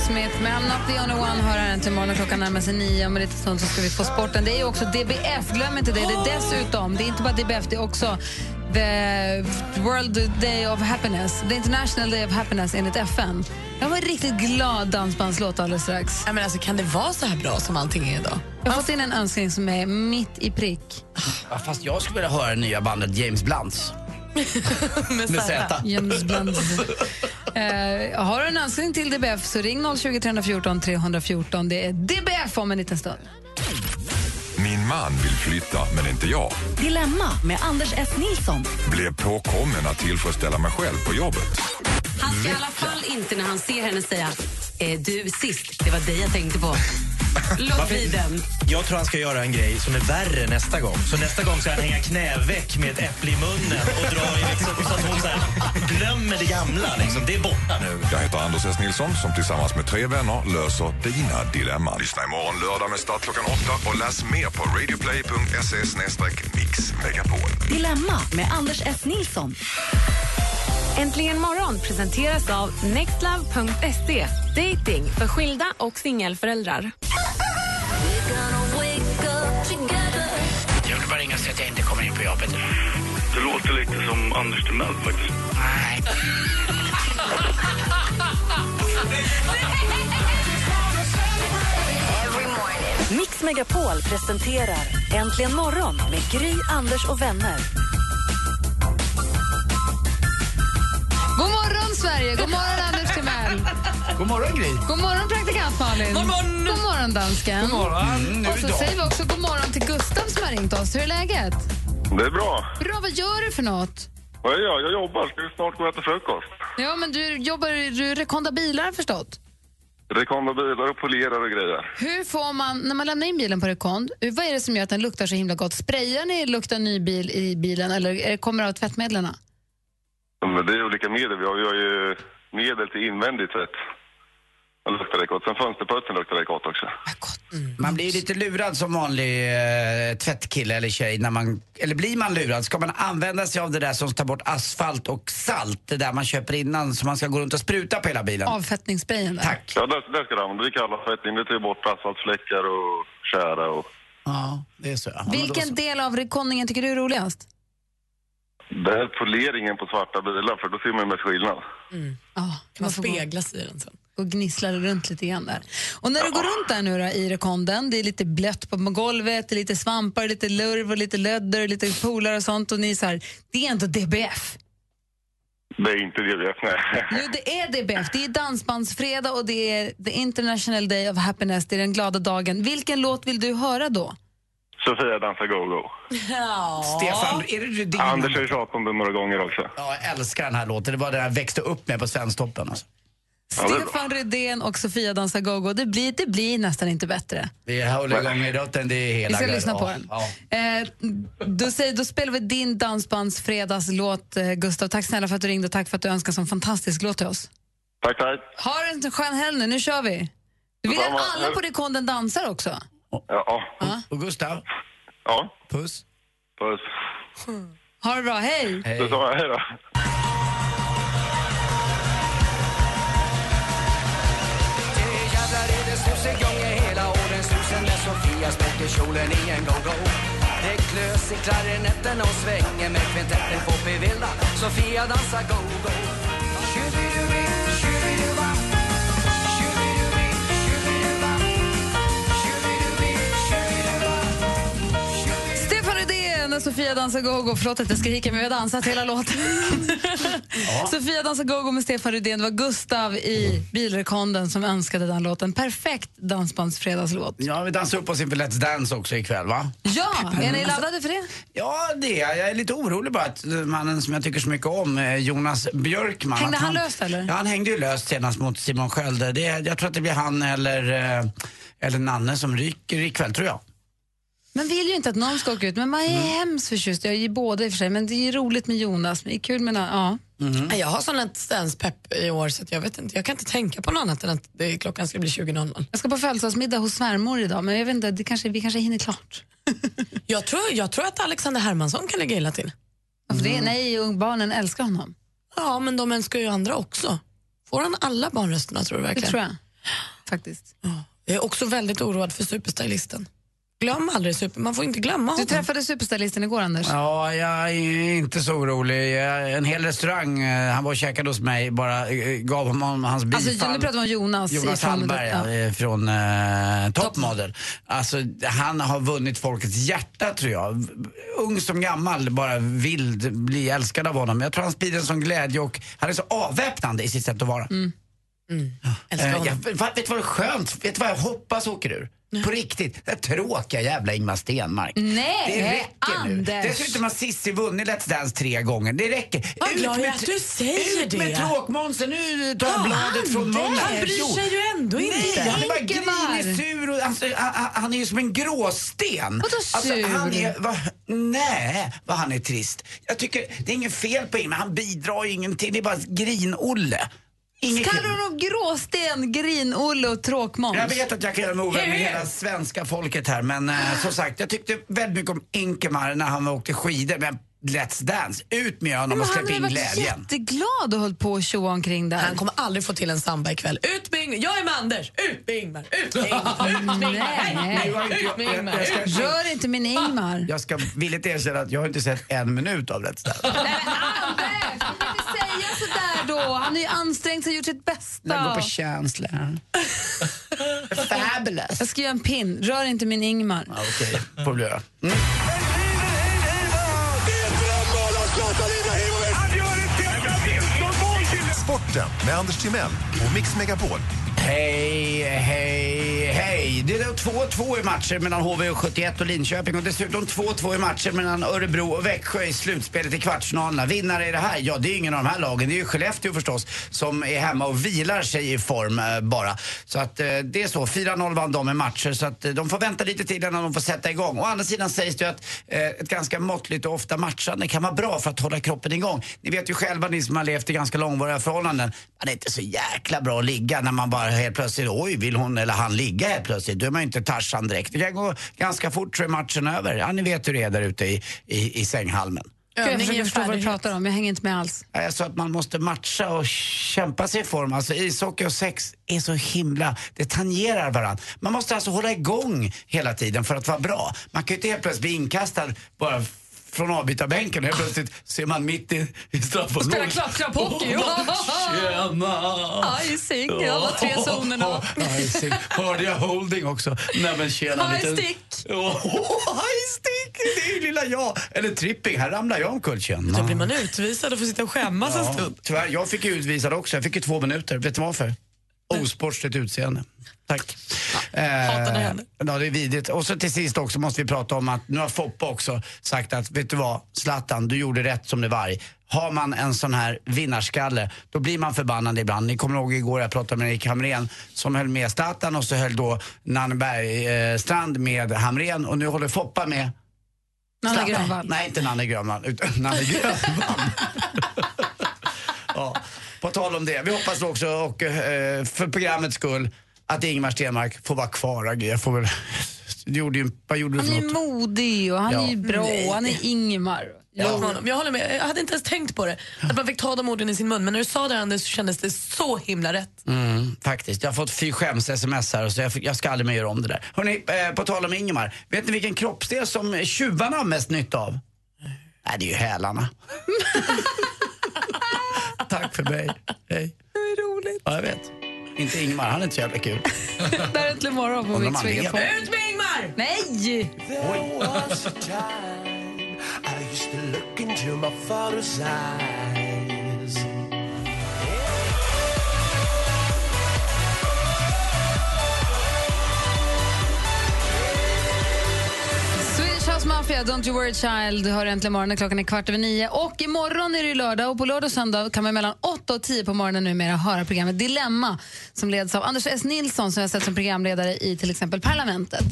Smith med I'm not the only one hör här till morgon klockan närmar sig nio. Om en liten stund så ska vi få sporten. Det är ju också DBF, glöm inte det. Det är dessutom, det är inte bara DBF, det är också the World Day of Happiness, the International Day of Happiness enligt FN. Jag var en riktigt glad dansbandslåt alldeles strax. Ja, men alltså, kan det vara så här bra som allting är idag? Jag har fått in en önskning som är mitt i prick. Ja, fast jag skulle vilja höra det nya bandet James Blunts. Med Z. James Blunt. Eh, har du en önskning till DBF så ring 020 314 314. Det är DBF om en liten stund. Min man vill flytta, men inte jag. Dilemma med Anders S. Nilsson. Blev påkommen att tillfredsställa mig själv på jobbet. Han ska i alla fall inte när han ser henne säga eh, du sist, det var dig jag tänkte på. Låt bli den. Jag tror han ska göra en grej som är värre nästa gång. Så nästa gång ska han hänga knäveck med ett äpple i munnen och dra i liksom, så att hon så här, glömmer det gamla. Liksom. Det är borta nu. Jag heter Anders S. Nilsson som tillsammans med tre vänner löser dina dilemman. Lyssna imorgon lördag med start klockan åtta och läs mer på radioplay.se mixmegapol. Dilemma med Anders S. Nilsson. Äntligen morgon presenteras av nextlove.se. Dating för skilda och singelföräldrar. Jag vill bara ringa säga att jag inte kommer in på jobbet. Det låter lite som Anders Timell faktiskt. Nej. Mix Megapol presenterar Äntligen morgon med Gry, Anders och vänner. Sverige! God morgon, Anders Timell! God morgon, Gry. God morgon, praktikant Malin! God morgon. God morgon, dansken! God morgon. Mm, och så idag. säger vi också god morgon till Gustav som har ringt oss. Hur är läget? Det är bra. Bra, vad gör du för något? Vad gör jag? Jag jobbar. Ska snart gå och äta frukost. Ja, men du jobbar du rekonda bilar jag förstått. Rekonda bilar och polerar och grejer. Hur får man, när man lämnar in bilen på rekond, hur- vad är det som gör att den luktar så himla gott? Sprayar ni luktar ny bil i bilen eller kommer det av tvättmedlen? Men det är olika medel. Vi har, vi har ju medel till invändigt tvätt. Den luktar det gott. Sen fönsterputsen luktar det gott också. Man blir ju lite lurad som vanlig eh, tvättkille eller tjej när man, eller blir man lurad? Ska man använda sig av det där som tar bort asfalt och salt, det där man köper innan som man ska gå runt och spruta på hela bilen? Avfettningssprayen där. Tack. Ja, där, där ska det användas. Vi kallar fettning. Det tar bort asfaltfläckar och tjära och... Ja, det är så. Ja, Vilken så. del av rekondningen tycker du är roligast? Det här poleringen på svarta bilar, för då ser man ju mest skillnad. Ja, Kan man speglas i den sen? och gnisslar runt lite grann där. Och när du går runt där nu då, i rekonden, det är lite blött på golvet, det är lite svampar, lite lurv och lite lödder, lite polar och sånt och ni så här, det är ändå DBF. Det är inte vi nej. Jo, det är DBF. Det är dansbandsfredag och det är the international day of happiness, det är den glada dagen. Vilken låt vill du höra då? Sofia dansar go-go. Stefan, är det din... Anders har ju tjatat om det några gånger också. Ja, jag älskar den här låten. Det var den jag växte upp med på Svensktoppen. Alltså. Stefan Rydén och Sofia dansar go-go. Det blir, det blir nästan inte bättre. Vi håller igång i rotten, det är Vi hela... ska lyssna på ja, den. Ja. Eh, då, säger, då spelar vi din dansbandsfredagslåt, eh, Gustav. Tack snälla för att du ringde och tack för att du önskar en sån fantastisk låt till oss. Tack, tack. Ha en skön helg nu, nu kör vi. Du vill att alla på rekonden dansar också? Ja. Och Gustav? Ja. Puss. Puss. Ha det bra, hej! Detsamma, hej då. Jävlar är det snusegång i hela åren Susen när Sofia spräcker kjolen i en go-go Det klös i klarinetten och svänger med kvintetten på Pivilla Sofia dansar go-go Och Sofia dansar go-go. Förlåt att jag skriker, men vi har dansat hela låten. [laughs] Sofia dansar go-go med Stefan Rydén. Det var Gustav i Bilrekonden som önskade den låten. Perfekt dansbandsfredagslåt. Ja, vi dansar upp oss inför Let's Dance också ikväll, va? Ja, är ni laddade för det? Ja, det är jag. Är lite orolig bara att mannen som jag tycker så mycket om, eh, Jonas Björkman... Hängde att han löst, eller? Ja, han hängde ju löst senast mot Simon. Det, är- jag tror att det blir han eller, eh, eller Nanne som ryker ikväll, tror jag. Man vill ju inte att någon ska åka ut, men man är Mm. hemskt förtjust. Jag är ju båda i och för sig, men det är ju roligt med Jonas. Men det är kul med ja. Mm. Jag har sån Dance-pepp i år så att jag, vet inte, jag kan inte tänka på något annat än att det, klockan ska bli 20.00. Jag ska på födelsedagsmiddag hos svärmor idag, men jag vet inte, det kanske, vi kanske hinner klart. [laughs] jag, tror, jag tror att Alexander Hermansson kan lägga illa till. För det, nej, barnen älskar honom. Ja, men de älskar ju andra också. Får han alla barnrösterna tror du Det verkligen? tror jag. Faktiskt. Jag är också väldigt oroad för superstylisten. Glöm aldrig super, man får inte glömma Du honom. träffade superstylisten igår, Anders. Ja, jag är inte så orolig. Jag- En hel restaurang, eh, han var och käkade hos mig, bara eh, gav honom hans bifall. Alltså, nu pratar vi om Jonas. Jonas Hallberg ja. ja. från eh, Top Model. Alltså, han har vunnit folkets hjärta tror jag. Ung som gammal, bara vill bli älskad av honom. Jag tror han sprider en sån glädje och han är så avväpnande i sitt sätt att vara. Mm. Eh, jag, va- vet du vad det är skönt? Vet du vad jag hoppas åker ur? På riktigt. Det tråkiga jävla Ingmar Stenmark. Nej, det räcker Anders. nu. Dessutom har Cissi vunnit Let's Dance tre gånger. Det räcker. Vad glad jag är att du säger ut med det. tråkmånsen. Nu tar jag Ja, bladet från munnen. Han bryr Jo. sig ju ändå Nej, inte. han är bara grinig, sur och alltså, han, han- han är ju som en gråsten. Vadå Alltså, sur? han är, va, nej, vad han är trist. Jag tycker, det är inget fel på Ingmar, han bidrar ju ingenting. Det är bara grin-Olle. Kallar du honom gråsten, grin-Olle och tråkmåns? Jag vet att jag kan göra mig ovän med hela svenska folket här men eh, som sagt, jag tyckte väldigt mycket om Inkemar när han åkte skidor men Let's Dance, ut med honom och släpp han in har varit glädjen. jätteglad och hållit på och tjoa omkring där. Han kommer aldrig få till en samba ikväll. Ut med Ingmar! Jag är med Anders! Ut med Ingmar! Ut med Ingmar! Ut med Ingmar! Med Ingmar! Med- Rör inte min Ingmar. Jag ska villigt erkänna att jag har inte sett en minut av Let's Dance. Då. Han har ju ansträngt sig och gjort sitt bästa. Den går på känsla. [laughs] Fabulous. Jag ska göra en pin. Rör inte min Ingmar. Ja, Okej, får du göra. Mm. Sporten med Anders Timell och Mix Megapol. Hej, hej, det är 2-2 i matcher mellan HV71 och Linköping och dessutom 2-2 i matcher mellan Örebro och Växjö i slutspelet i kvartsfinalerna. Vinnare i det här? Ja, det är ingen av de här lagen. Det är ju Skellefteå förstås som är hemma och vilar sig i form eh, bara. Så att eh, det är så. 4-0 vann de i matcher så att eh, de får vänta lite till innan de får sätta igång. Å andra sidan sägs det ju att eh, ett ganska måttligt och ofta matchande kan vara bra för att hålla kroppen igång. Ni vet ju själva ni som har levt i ganska långvariga förhållanden. Man är inte så jäkla bra att ligga när man bara helt plötsligt, oj vill hon eller han ligga helt plötsligt. Då är man inte Tarzan direkt. Det kan gå ganska fort så är matchen över. Ja, ni vet hur det är där ute i, i, i sänghalmen. Jag Övning försöker är förstå vad du pratar om. Jag hänger inte med alls. Ja, Jag sa att man måste matcha och kämpa sig i form. Alltså ishockey och sex är så himla, det tangerar varandra. Man måste alltså hålla igång hela tiden för att vara bra. Man kan ju inte helt plötsligt bli inkastad bara från avbytarbänken helt plötsligt ser man mitt i, i straffområdet. Spela klapp-klapp-hockey. Tjena! Icing i alla tre zonerna. Icing. Hörde jag holding också? Nej men tjena. High liten- stick. Oh, high stick! Det är ju lilla jag. Eller tripping, här ramlar jag omkull. Tjena. Då blir man utvisad och får sitta och skämmas en Ja, stund. tyvärr, jag fick ju utvisad också. Jag fick ju två minuter. Vet du varför? Osportsligt utseende. Tack. när det händer. ja, det är vidrigt. Och så till sist också måste vi prata om att nu har Foppa också sagt att, vet du vad, Zlatan, du gjorde rätt som det var. Har man en sån här vinnarskalle, då blir man förbannad ibland. Ni kommer ihåg igår jag pratade med Erik Hamrén som höll med Zlatan och så höll då Nanne Bergstrand med Hamrén och nu håller Foppa med Nanne. Grönvall. Nej, inte Nanne Grönvall, utan Nanne [laughs] Grönvall. [laughs] ja, på tal om det, vi hoppas också och, eh, för programmets skull att Ingemar Stenmark får vara kvar. Agge. Jag får väl... [laughs] Du gjorde ju, vad gjorde du Han för är modig och han Ja. är bra. Nej. Han är Ingemar. Jag, honom. jag håller med. Jag hade inte ens tänkt på det. Att man fick ta de orden i sin mun. Men när du sa det Anders så kändes det så himla rätt. Mm, faktiskt. Jag har fått fy skäms-sms här så jag, fick, jag ska aldrig mer göra om det där. Hörrni, eh, på tal om Ingemar. Vet ni vilken kroppsdel som tjuvarna har mest nytta av? Nej, det är ju hälarna. [laughs] Tack för mig. Hej. Det är roligt. Ja, jag vet. Inte Ingemar, han är inte så jävla kul. [laughs] Där är äntligen morgon på Mix Megapol. Ut med Ingmar! Nej! [laughs] There Mafia, Don't You Worry Child. Du hör äntligen morgonen, klockan är kvart över nio. Och imorgon är det lördag och på lördag och söndag kan man mellan 8 och 10 på morgonen numera höra programmet Dilemma som leds av Anders S. Nilsson som jag har sett som programledare i till exempel Parlamentet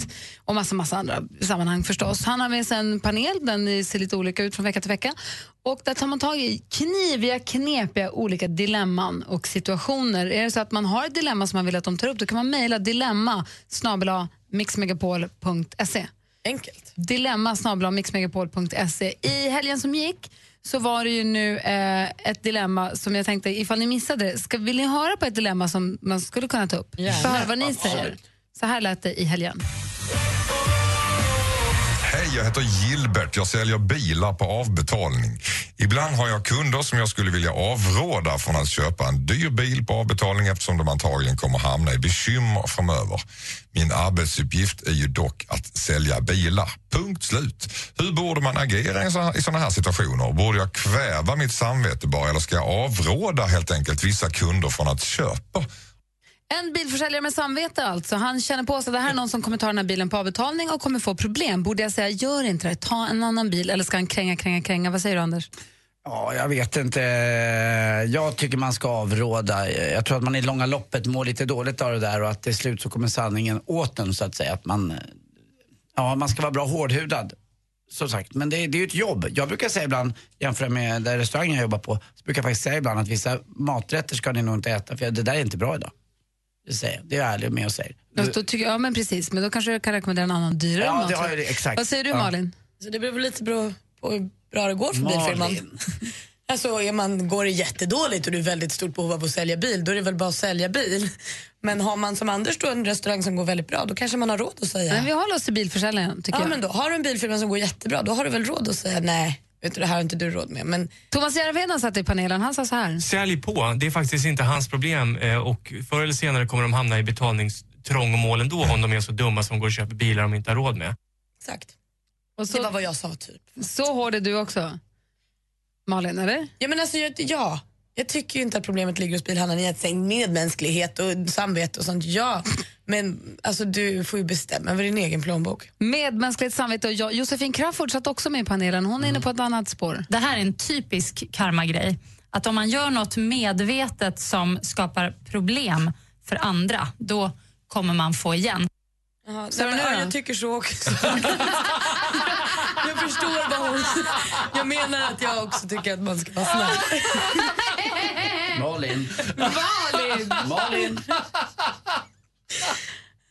och massa, massa andra sammanhang förstås. Han har med sig en panel, den ser lite olika ut från vecka till vecka. Och där tar man tag i kniviga, knepiga olika dilemman och situationer. Är det så att man har ett dilemma som man vill att de tar upp, då kan man mejla dilemma snabel-a mixmegapol.se. Enkelt. Dilemma mixmegapol.se. I helgen som gick så var det ju nu eh, ett dilemma som jag tänkte, ifall ni missade det, ska, vill ni höra på ett dilemma som man skulle kunna ta upp? Få höra vad ni säger. Så här lät det i helgen. Hej, jag heter Gilbert. Jag säljer bilar på avbetalning. Ibland har jag kunder som jag skulle vilja avråda från att köpa en dyr bil på avbetalning eftersom de antagligen kommer hamna i bekymmer framöver. Min arbetsuppgift är ju dock att sälja bilar. Punkt slut. Hur borde man agera i såna- i sådana här situationer? Borde jag kväva mitt samvete bara eller ska jag avråda helt enkelt vissa kunder från att köpa? En bilförsäljare med samvete alltså. Han känner på sig att det här är någon som kommer ta den här bilen på avbetalning och kommer få problem. Borde jag säga gör inte det, ta en annan bil eller ska han kränga, kränga, kränga? Vad säger du Anders? Ja, jag vet inte. Jag tycker man ska avråda. Jag tror att man i långa loppet mår lite dåligt av det där och att till slut så kommer sanningen åt en så att säga. Att man, ja, man ska vara bra hårdhudad. Som sagt, men det, det är ju ett jobb. Jag brukar säga ibland, jämfört med den restaurangen jag jobbar på, så brukar jag faktiskt säga ibland att vissa maträtter ska ni nog inte äta för det där är inte bra idag. Det säger jag. Det är jag ärlig med och säger. Ja, då tycker, ja men precis, men då kanske du kan rekommendera en annan dyrare Ja, mat. det har jag det, exakt. Vad säger du Ja. Malin? Så det beror lite bra på hur bra det går för bilfirman. [laughs] Alltså, är man, går det jättedåligt och du är väldigt stort behov av att sälja bil, då är det väl bara att sälja bil. Men har man som Anders då en restaurang som går väldigt bra, då kanske man har råd att säga... Men vi håller oss till bilförsäljaren tycker ja, jag. men då har du en bilfirma som går jättebra, då har du väl råd att säga nej, vet du, det här har inte du råd med. Men Thomas Järvheden satt i panelen, han sa så här. Sälj på, det är faktiskt inte hans problem eh, och förr eller senare kommer de hamna i betalningstrångmål ändå om de är så dumma som går och köper bilar de inte har råd med. Exakt. Och så, det var vad jag sa typ. Så hård är du också? Malin, eller? Ja, men alltså, jag, ja. Jag tycker ju inte att problemet ligger hos bilhandlaren i att säga medmänsklighet och samvete och sånt. Ja, men alltså, du får ju bestämma över din egen plånbok. Medmänskligt samvete och jag. Josefin Crafoord satt också med i panelen. Hon är inne på ett annat spår. Det här är en typisk karmagrej. Att om man gör något medvetet som skapar problem för andra, då kommer man få igen. Jaha, Så men, nu ja, då? jag tycker så också. [laughs] jag förstår vad hon... Jag menar att jag också tycker att man ska vara snäll. [laughs] Malin. Malin! Malin.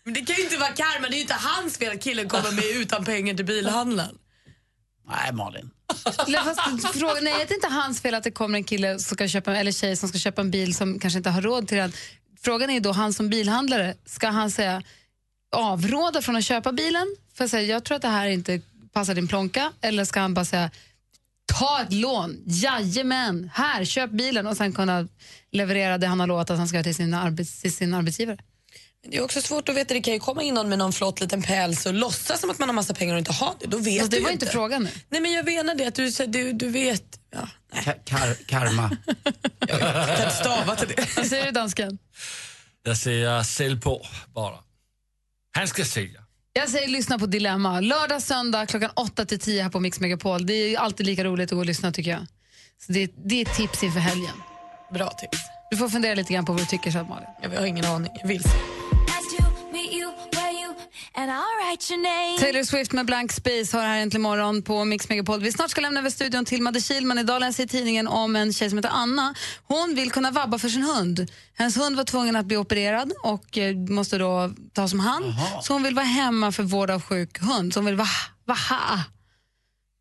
Men det kan ju inte vara karma, det är ju inte hans fel att killen kommer med utan pengar till bilhandlaren. Nej, Malin. Nej, fast, fråga, nej, det är inte hans fel att det kommer en kille som ska köpa, eller tjej som ska köpa en bil som kanske inte har råd till den. Frågan är då, han som bilhandlare, ska han säga avråda från att köpa bilen? För att säga, jag tror att det här inte passar din plånka. Eller ska han bara säga, ta ett lån, jajamän, här, köp bilen och sen kunna leverera det han har lovat att han ska göra till sin, arbets, till sin arbetsgivare. Det är också svårt att veta, det kan ju komma in någon med någon flott liten päls och låtsas som att man har massa pengar och inte har det. Då vet Fast det var inte frågan nu. Nej men jag menar det, att du, så- du, du vet. Ja, Ka- kar karma. [laughs] jag kan inte stava till det. [laughs] Vad säger du dansken? Jag säger sälj på bara. Han ska sälja. Jag säger lyssna på Dilemma. Lördag, söndag klockan 8 till 10 här på Mix Megapol. Det är alltid lika roligt att gå och lyssna tycker jag. Så det, det är ett tips inför helgen. Bra tips. Du får fundera lite grann på vad du tycker, Malin. Jag har ingen aning, jag vill. Taylor Swift med Blank Space har här äntligen morgon på Mix Megapol. Vi snart ska lämna över studion till Madde Kihlman. Idag läser jag i tidningen om en tjej som heter Anna. Hon vill kunna vabba för sin hund. Hennes hund var tvungen att bli opererad och eh, måste då tas om hand. Så hon vill vara hemma för vård av sjuk hund. Så hon vill vara vaha.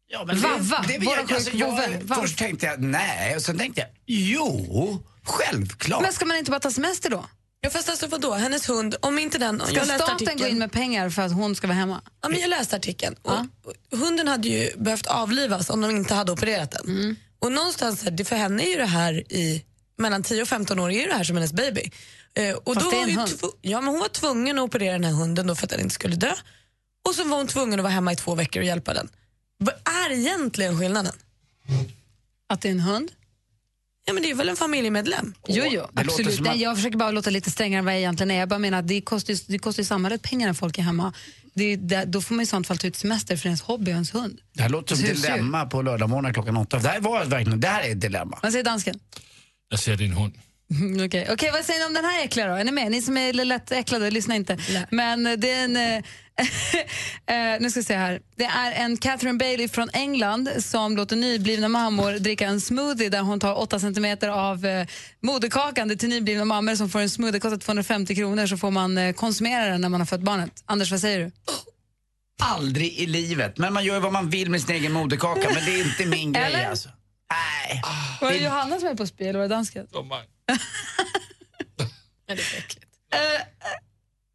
Ja, Vavva, det, alltså, jag. Först tänkte jag nej, och sen tänkte jag jo, självklart. Men ska man inte bara ta semester då? Ja, fast alltså vadå, hennes hund, om inte den... Ska jag staten gå artikeln- in med pengar för att hon ska vara hemma? Ja, men jag läste artikeln. Och, och hunden hade ju behövt avlivas om de inte hade opererat den. Mm. Och någonstans, för henne är ju det här i mellan 10 och 15 år är ju det här som hennes baby. Eh, och Fast då det är en hund. ja, men hon var tvungen att operera den här hunden då för att den inte skulle dö. Och så var hon tvungen att vara hemma i två veckor och hjälpa den. Vad är egentligen skillnaden? Att det är en hund? Ja, men det är väl en familjemedlem? Jo, jo, absolut. som Nej, att- jag försöker bara låta lite strängare än vad jag egentligen är. Jag bara menar att det kostar, ju- det kostar ju samhället pengar när folk är hemma. Det, är- det, då får man i sånt fall ta ut semester för ens hobby och ens hund. Det här låter som Husdjur. dilemma på lördagmorgon klockan åtta. Det här, var verkligen, det här är ett dilemma. Vad säger dansken? Jag ser din hund. Mm, Okej, Okej, vad säger ni om den här äckliga då? Är ni med? Ni som är lätt äcklade, lyssna inte. Men eh, det är en... eh, [laughs] eh, nu ska vi se här. Det är en Catherine Bailey från England som låter nyblivna mammor dricka en smoothie där hon tar 8 centimeter av eh, moderkakan. Det är till nyblivna mammor som får en smoothie, kostar 250 kronor så får man eh, konsumera den när man har fött barnet. Anders, vad säger du? Aldrig i livet. Men man gör vad man vill med sin egen moderkaka. Men det är inte min [laughs] grej Eller? alltså. Nej. Var det Johanna som är på spel eller var det dansken? [laughs] Ja, det är äckligt.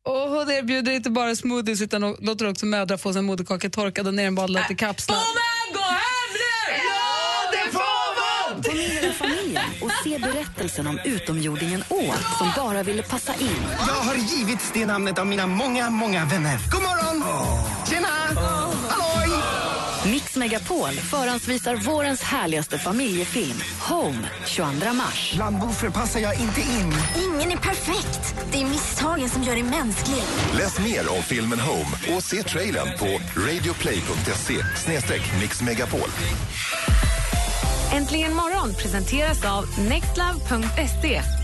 Och hon erbjuder inte bara smoothies utan låter också mödrar få sin moderkaka torkad och nerbadlad i kapslar. gå hem nu! Ja, det får man! Ta med hela familjen och se berättelsen om utomjordingen Å som bara ville passa in. Jag har givits det namnet av mina många, många vänner. God morgon! Tjena! Halloj! Megapol förhandsvisar vårens härligaste familjefilm Home 22 mars. Bland passar jag inte in. Ingen är perfekt. Det är misstagen som gör dig mänsklig. Läs mer om filmen Home och se trailern på radioplay.se mixmegapol. Äntligen morgon presenteras av nextlove.se.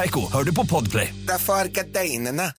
Kaiko, hör du på Podplay. Därför arkadeinerna.